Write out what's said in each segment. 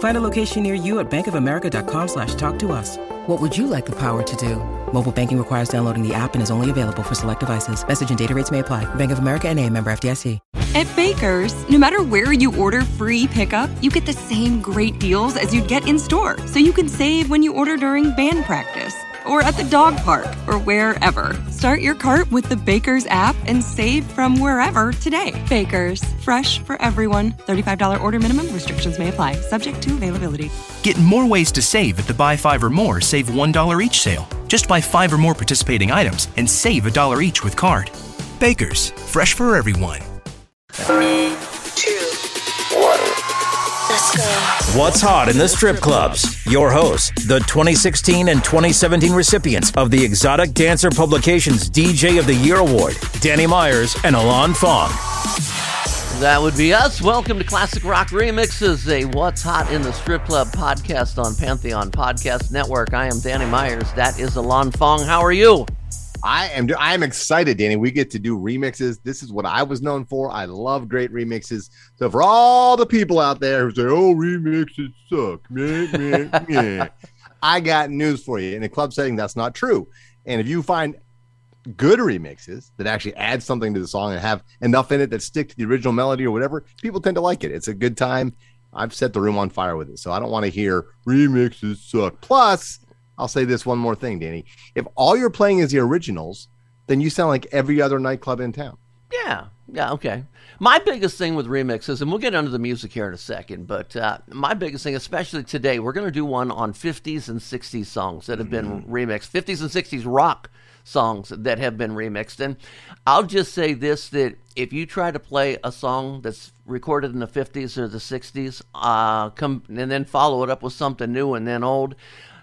Find a location near you at bankofamerica.com slash talk to us. What would you like the power to do? Mobile banking requires downloading the app and is only available for select devices. Message and data rates may apply. Bank of America and a member FDIC. At Baker's, no matter where you order free pickup, you get the same great deals as you'd get in store. So you can save when you order during band practice or at the dog park or wherever. Start your cart with the Baker's app and save from wherever today. Baker's, fresh for everyone. $35 order minimum, restrictions may apply, subject to availability. Get more ways to save at the Buy Five or More Save $1 each sale. Just buy five or more participating items and save a dollar each with card. Baker's, fresh for everyone. What's hot in the strip clubs? Your hosts, the 2016 and 2017 recipients of the Exotic Dancer Publications DJ of the Year Award, Danny Myers and Alon Fong. That would be us. Welcome to Classic Rock Remixes, a What's Hot in the Strip Club podcast on Pantheon Podcast Network. I am Danny Myers. That is Alon Fong. How are you? I am I am excited, Danny. We get to do remixes. This is what I was known for. I love great remixes. So for all the people out there who say, "Oh, remixes suck," meh, meh, meh, I got news for you. In a club setting, that's not true. And if you find good remixes that actually add something to the song and have enough in it that stick to the original melody or whatever, people tend to like it. It's a good time. I've set the room on fire with it, so I don't want to hear remixes suck. Plus, I'll say this one more thing, Danny. If all you're playing is the originals, then you sound like every other nightclub in town. Yeah, yeah, okay. My biggest thing with remixes, and we'll get into the music here in a second, but uh, my biggest thing, especially today, we're going to do one on 50s and 60s songs that have been remixed, 50s and 60s rock songs that have been remixed. And I'll just say this that if you try to play a song that's recorded in the 50s or the 60s, uh, come and then follow it up with something new and then old,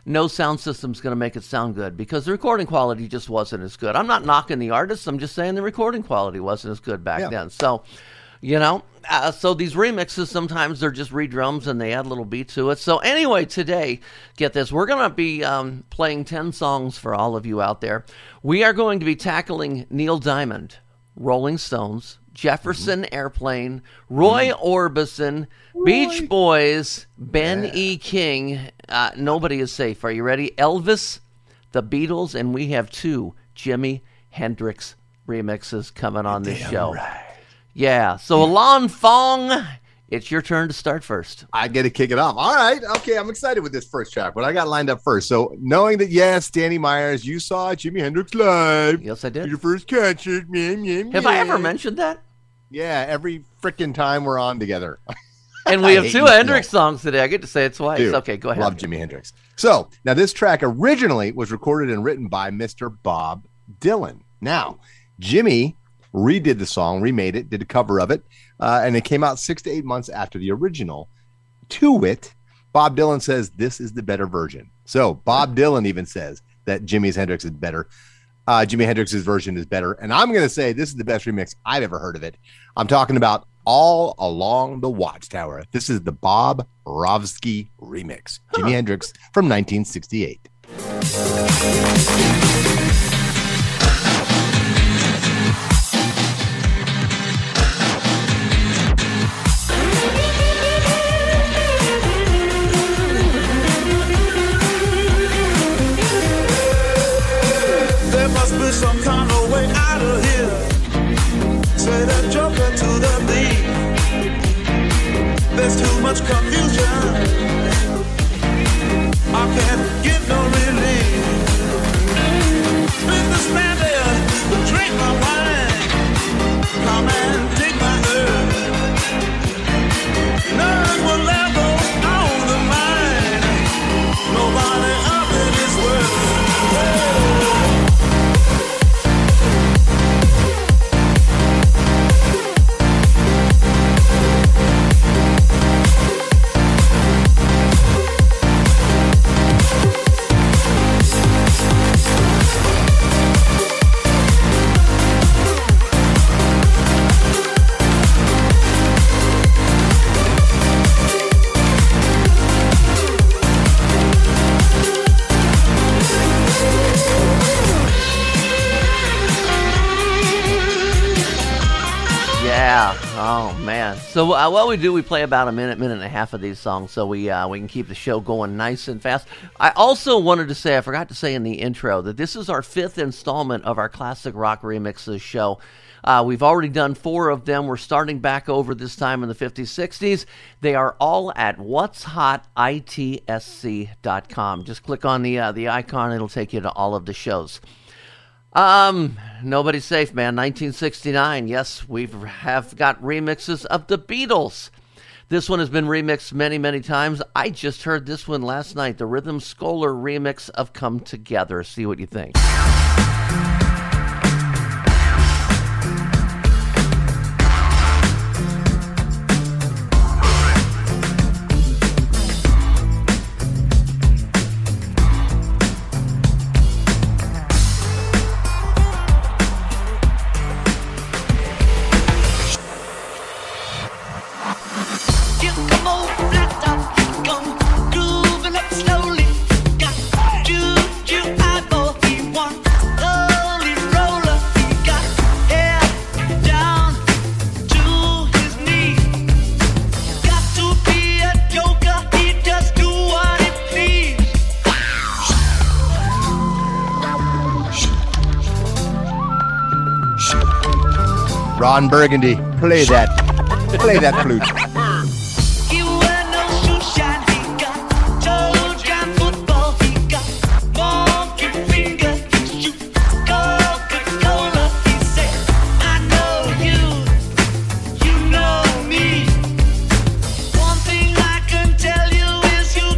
no sound system's going to make it sound good because the recording quality just wasn't as good. I'm not knocking the artists. I'm just saying the recording quality wasn't as good back Yeah. then. So, you know, uh, so these remixes sometimes they're just redrums and they add a little beat to it. So anyway, today, get this, we're going to be um, playing ten songs for all of you out there. We are going to be tackling Neil Diamond, Rolling Stones, Jefferson Mm-hmm. Airplane, Roy Orbison, Beach Boys, Ben E. King. Uh, nobody is safe. Are you ready? Elvis, the Beatles, and we have two Jimi Hendrix remixes coming on this show. Yeah. So Alon Fong, it's your turn to start first. I get to kick it off. All right. Okay. I'm excited with this first track. What I got lined up first. So knowing that, yes, Danny Myers, you saw Jimi Hendrix live. Yes, I did. Your first concert. Meh, meh, Have I ever mentioned that? Yeah. Every freaking time we're on together. And we have two Hendrix songs today. I get to say it twice. Dude, okay, go ahead. Love Jimi Hendrix. So now this track originally was recorded and written by Mr. Bob Dylan. Now, Jimi redid the song, remade it, did a cover of it, uh, and it came out six to eight months after the original. To it, Bob Dylan says this is the better version. So Bob Dylan even says that Jimi's Hendrix is better. Uh, Jimi Hendrix's version is better, and I'm going to say this is the best remix I've ever heard of it. I'm talking about "All Along the Watchtower." This is the Bob Rovsky remix, Jimi Hendrix from 1968. So uh, what we do, we play about a minute, minute and a half of these songs, so we uh, we can keep the show going nice and fast. I also wanted to say, I forgot to say in the intro that this is our fifth installment of our classic rock remixes show. Uh, we've already done four of them. We're starting back over this time in the 50s, 60s. They are all at what'shotitsc.com. Just click on the uh, the icon; it'll take you to all of the shows. Um, nobody's safe, man. 1969. Yes, we have got remixes of the Beatles. This one has been remixed many, many times. I just heard this one last night, the Rhythm Scholar remix of Come Together. See what you think.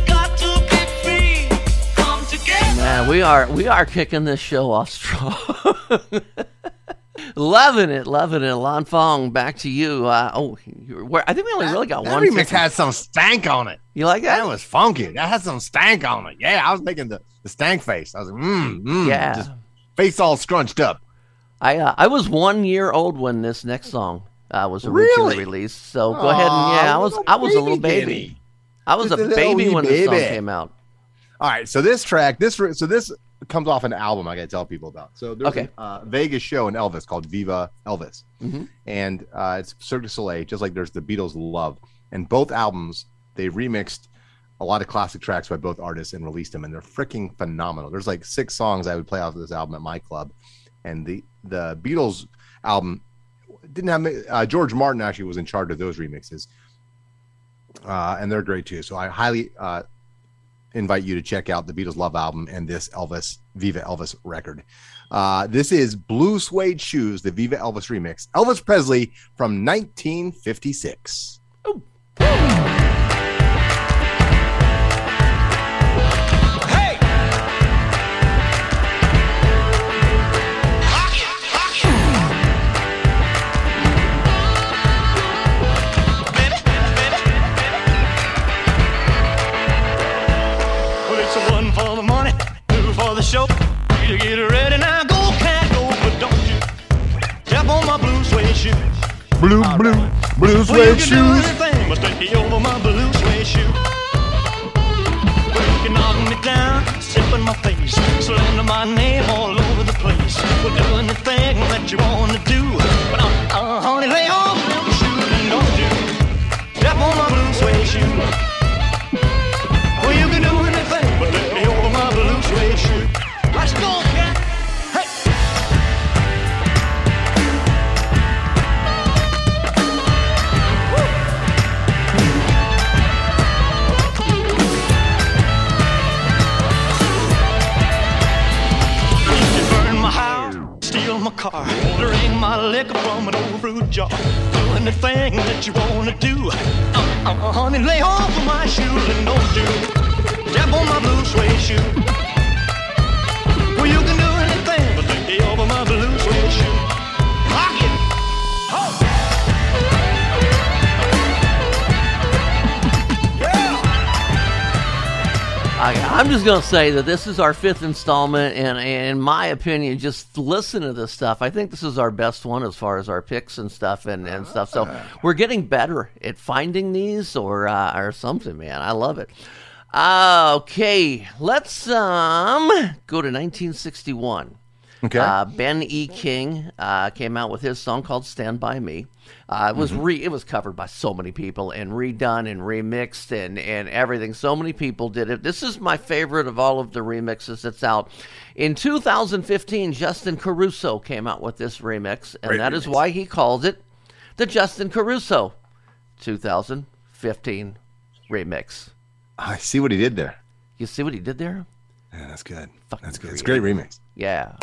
Got to be free. Come together. Man, we are we are kicking this show off strong. loving it, loving it. Lon Fong, back to you. Uh, oh, you're, where, I think we only really got That one. remix ticket. had some stank on it. You like that? That was funky. That had some stank on it. Yeah, I was making the, the stank face. I was like, mm, mm, Yeah. just face all scrunched up. I uh, I was one year old when this next song uh, was originally Really? released. So go ahead and yeah, I was I was a little baby. I was Just a baby when this song came out. All right, so this track, this so this comes off an album I got to tell people about. So there's Okay. a uh, Vegas show in Elvis called Viva Elvis, Mhm. and uh, it's Cirque du Soleil, just like there's the Beatles Love, and both albums they remixed a lot of classic tracks by both artists and released them, and they're freaking phenomenal. There's like six songs I would play off of this album at my club, and the the Beatles album didn't have uh, George Martin actually was in charge of those remixes, uh, and they're great too. So I highly uh, invite you to check out the Beatles Love album and this Elvis Viva Elvis record. Uh, this is Blue Suede Shoes, the Viva Elvis remix. Elvis Presley from 1956. Well, shoes. Blue, blue, blue Well, you suede can do shoes. anything but stay over my blue suede shoe. Well, you can knock me down, step in my face, slander my name all over the place. Well, do anything that you want to do. Liquor from an old fruit jar. Do anything that you wanna do. Uh, uh, honey, lay off of my shoes and don't do. step on my blue suede shoe. I'm just gonna say that this is our fifth installment, and, and in my opinion, just listen to this stuff. I think this is our best one as far as our picks and stuff and, and stuff. So we're getting better at finding these or uh, or something, man. I love it. Uh, okay, let's um go to 1961. Okay. Uh, ben E. King uh, came out with his song called "Stand by Me." Uh, it was Mm-hmm. re- it was covered by so many people and redone and remixed and and everything. So many people did it. This is my favorite of all of the remixes that's out. In 2015, Justin Caruso came out with this remix, and Great that is remix. why he calls it the Justin Caruso 2015 remix. I see what he did there. You see what he did there? Yeah, that's good. Fucking that's good. It's a great remix. Yeah.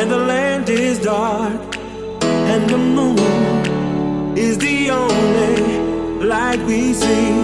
And the land is dark and the moon is the only light we see.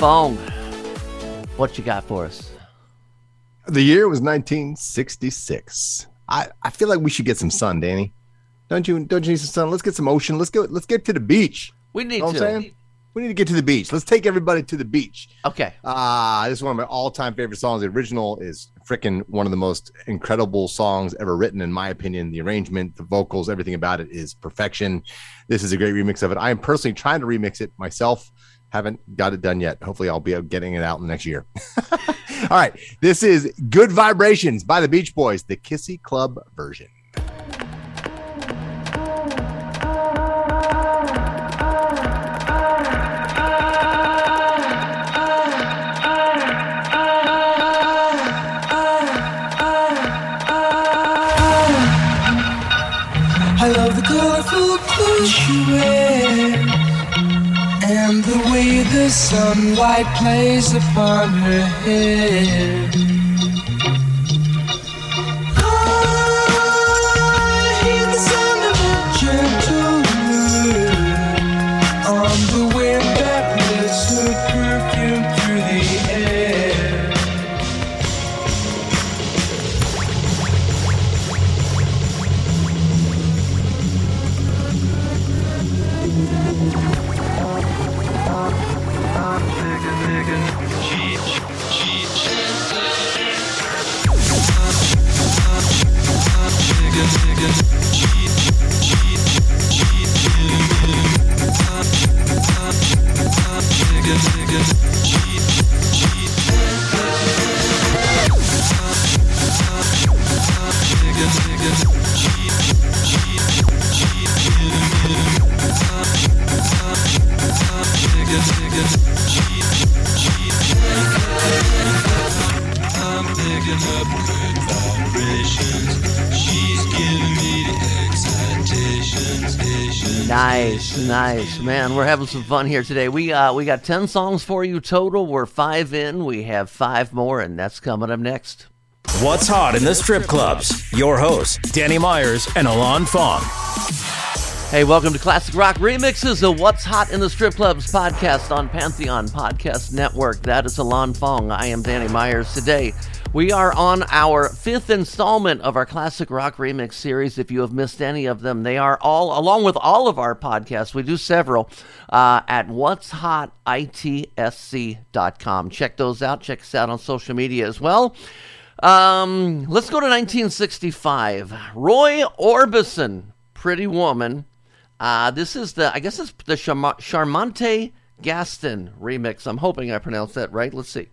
Fong, what you got for us? The year was 1966. I, I feel like we should get some sun, Danny. Don't you? Don't you need some sun? Let's get some ocean. Let's go. Let's get to the beach. We need Know what to. We need to get to the beach. Let's take everybody to the beach. Okay. Ah, this is one of my all-time favorite songs. The original is freaking one of the most incredible songs ever written, in my opinion. The arrangement, the vocals, everything about it is perfection. This is a great remix of it. I am personally trying to remix it myself. Haven't got it done yet. Hopefully, I'll be getting it out in the next year. All right, this is "Good Vibrations" by the Beach Boys, the Kissy Club version. Sunlight plays upon her hair. Nice, nice, man. We're having some fun here today. We uh we got ten songs for you total. We're five in. We have five more, and that's coming up next. What's hot in the strip clubs? Your hosts, Danny Myers and Alon Fong. Hey, welcome to Classic Rock Remixes, the What's Hot in the Strip Clubs podcast on Pantheon Podcast Network. That is Alon Fong. I am Danny Myers. Today, we are on our fifth installment of our Classic Rock Remix series. If you have missed any of them, they are all, along with all of our podcasts, we do several, uh, at what's hot itsc.com. Check those out. Check us out on social media as well. Um, let's go to 1965. Roy Orbison, Pretty Woman. Uh, this is the, I guess it's the Charma- Charmante Gaston remix. I'm hoping I pronounced that right. Let's see.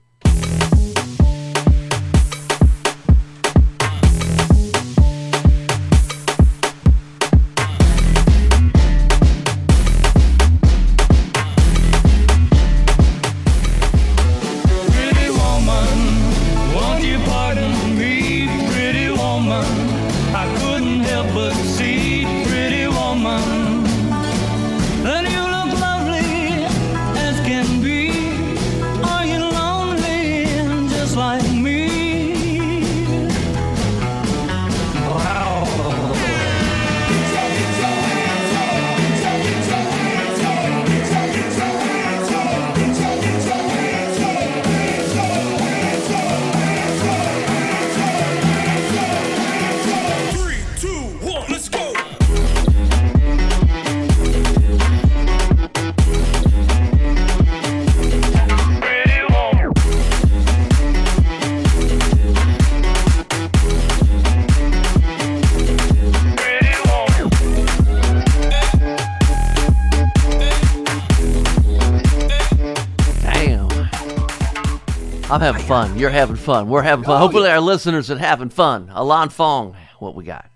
I'm having fun. You're having fun. We're having fun. Hopefully, our listeners are having fun. Alon Fong, what we got?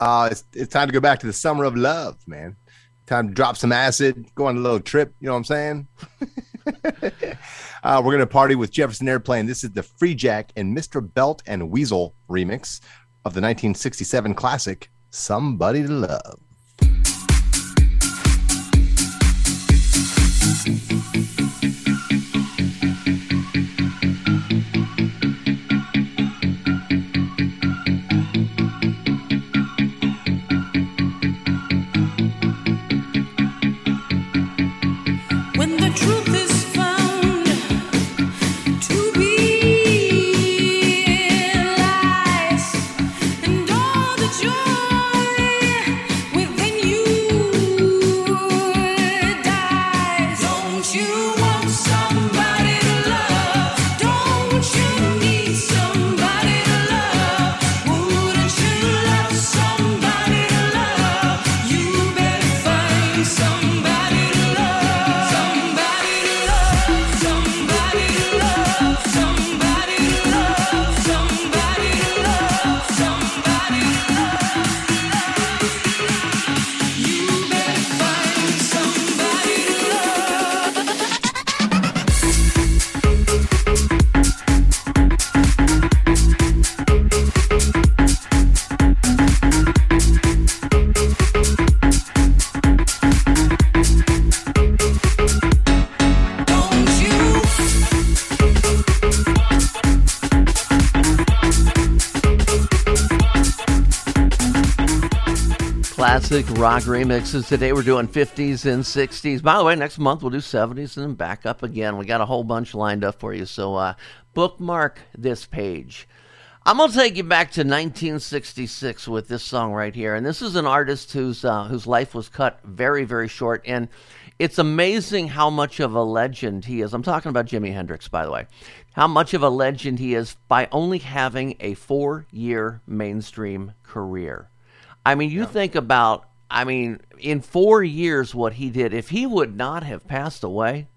Uh, it's, it's time to go back to the summer of love, man. Time to drop some acid, go on a little trip. You know what I'm saying? uh, we're going to party with Jefferson Airplane. This is the Freejak and Mr. Belt and Wezol remix of the 1967 classic, Somebody to Love. Classic rock remixes. Today we're doing 50s and 60s. By the way, next month we'll do 70s and then back up again. We got a whole bunch lined up for you. So uh, bookmark this page. I'm gonna take you back to 1966 with this song right here, and this is an artist whose uh, whose life was cut very very short, and it's amazing how much of a legend he is. I'm talking about Jimi Hendrix, by the way. How much of a legend he is by only having a four year mainstream career. I mean, you think about, I mean, in four years, what he did, if he would not have passed away,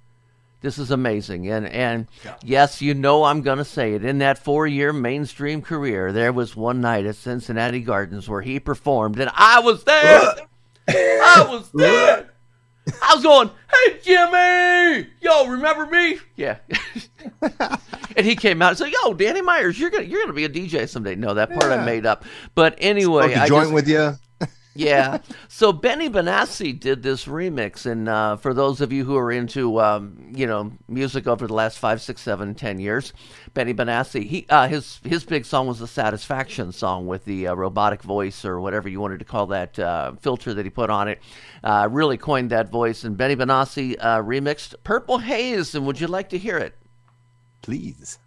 this is amazing. And, and yes, you know I'm going to say it. In that four year mainstream career, there was one night at Cincinnati Gardens where he performed, and I was there. I was there. I was going, hey, Jimi, yo, remember me? Yeah. and he came out and said, yo, Danny Myers, you're gonna you're gonna be a DJ someday. No, that part I made up. But anyway, Smoke a I joint just- with you. Yeah. So Benny Benassi did this remix, and uh, for those of you who are into um, you know music over the last five, six, seven, ten years, Benny Benassi, he uh, his his big song was the Satisfaction song with the uh, robotic voice or whatever you wanted to call that uh, filter that he put on it. Uh, really coined that voice, and Benny Benassi uh, remixed Purple Haze. And would you like to hear it? Please.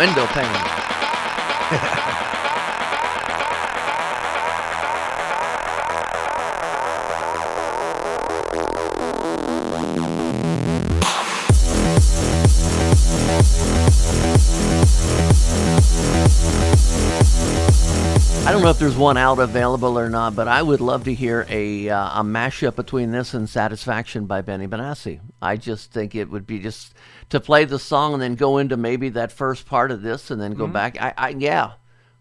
Window pane. I don't know if there's one out available or not, but I would love to hear a uh, a mashup between this and "Satisfaction" by Benny Benassi. I just think it would be just to play the song and then go into maybe that first part of this and then go back. I, I yeah,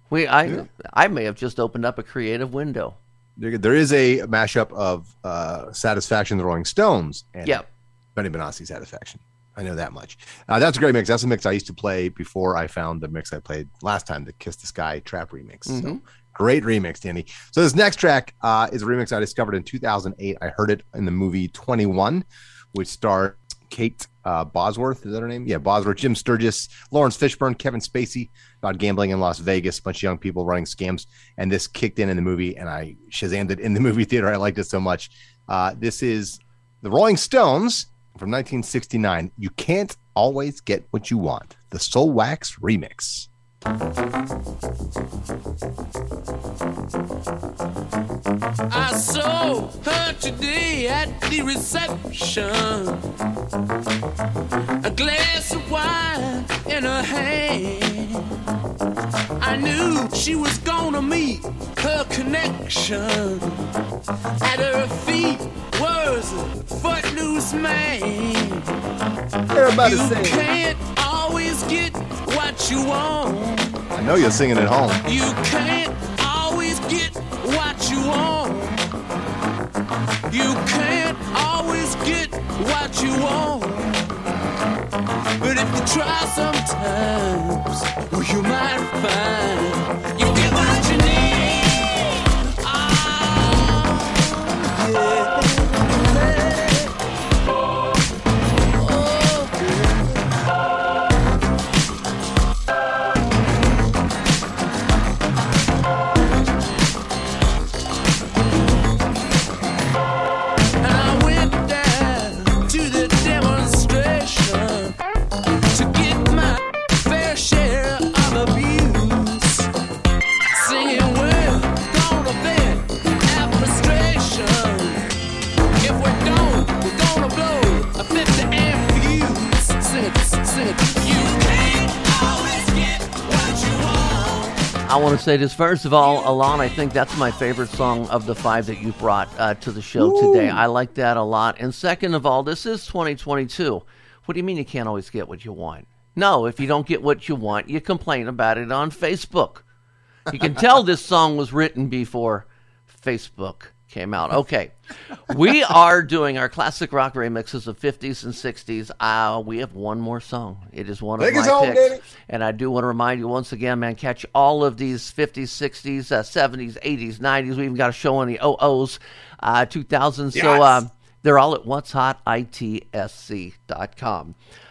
we I I may have just opened up a creative window. There, there is a mashup of uh, Satisfaction, the Rolling Stones, and Yep. Benny Benassi Satisfaction. I know that much. Uh, that's a great mix. That's a mix I used to play before I found the mix I played last time, the Kiss the Sky Trap remix. So great remix, Danny. So this next track uh, is a remix I discovered in 2008. I heard it in the movie 21, which starred Kate uh, Bosworth. Is that her name? Yeah, Bosworth, Jim Sturgess, Laurence Fishburne, Kevin Spacey about gambling in Las Vegas, a bunch of young people running scams. And this kicked in in the movie, and I shazammed it in the movie theater. I liked it so much. Uh, this is the Rolling Stones from 1969. You can't always get what you want. The Soulwax remix. I saw her today at the reception. A glass of wine in her hand. I knew she was gonna meet her connection. At her feet was a footloose man. Everybody you sing. can't always get what you want. I know you're singing at home. You can't what you want. But if you try sometimes, well, you might find you want. I want to say this first of all, Alon. I think that's my favorite song of the five that you brought uh, to the show today. I like that a lot. And second of all, this is 2022. What do you mean you can't always get what you want? No, if you don't get what you want, you complain about it on Facebook. You can tell this song was written before Facebook came out. Okay. We are doing our classic rock remixes of 50s and 60s. Uh, we have one more song. It is one Take of my home, picks. And I do want to remind you once again, man, catch all of these 50s, 60s, uh, 70s, 80s, 90s. We even got a show on the OOs, uh, 2000s. So Yes. uh, they're all at what's hot, itsc.com.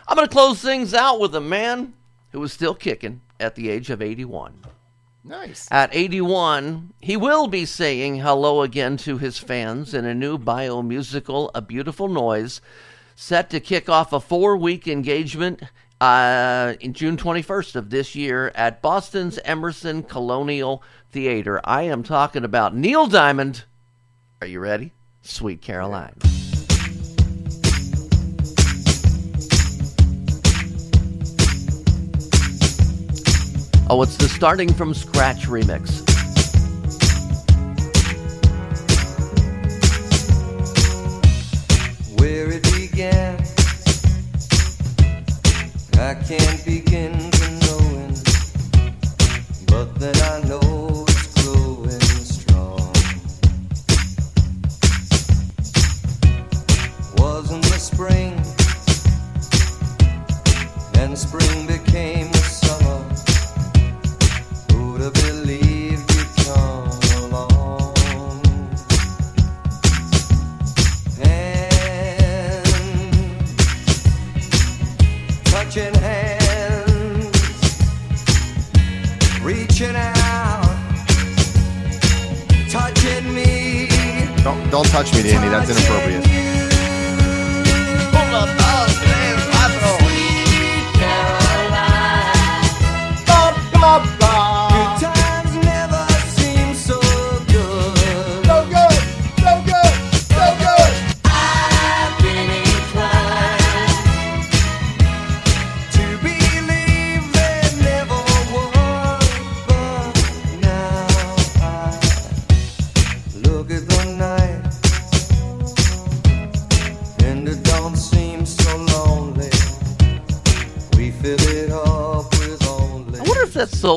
I'm going to close things out with a man who is still kicking at the age of 81. Nice. At 81, he will be saying hello again to his fans in a new bio musical, A Beautiful Noise, set to kick off a four week engagement uh, in June 21st of this year at Boston's Emerson Colonial Theater. I am talking about Neil Diamond. Are you ready? Sweet Caroline. Oh, it's the starting from scratch remix. where it began. I can't begin to knowing, but then I know it's growing strong. Wasn't the spring, then spring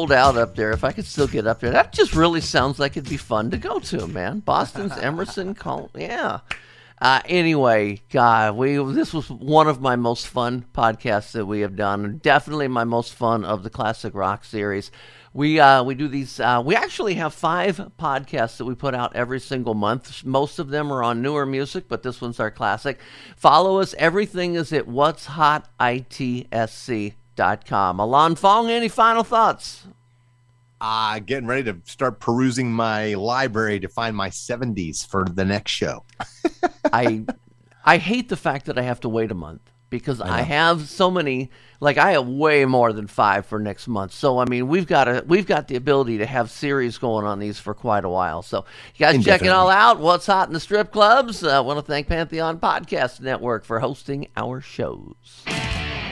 sold out up there. If I could still get up there, that just really sounds like it'd be fun to go to, man. Boston's Emerson, Col- yeah. Uh, anyway, God, we this was one of my most fun podcasts that we have done. Definitely my most fun of the classic rock series. We uh, we do these. Uh, we actually have five podcasts that we put out every single month. Most of them are on newer music, but this one's our classic. Follow us. Everything is at what's hot itsc.com. Alon Fong, any final thoughts? Uh, getting ready to start perusing my library to find my 70s for the next show. I I hate the fact that I have to wait a month because I, know. have so many like I have way more than 5 for next month. So I mean, we've got a we've got the ability to have series going on these for quite a while. So you guys check it all out. What's hot in the strip clubs? I want to thank Pantheon Podcast Network for hosting our shows.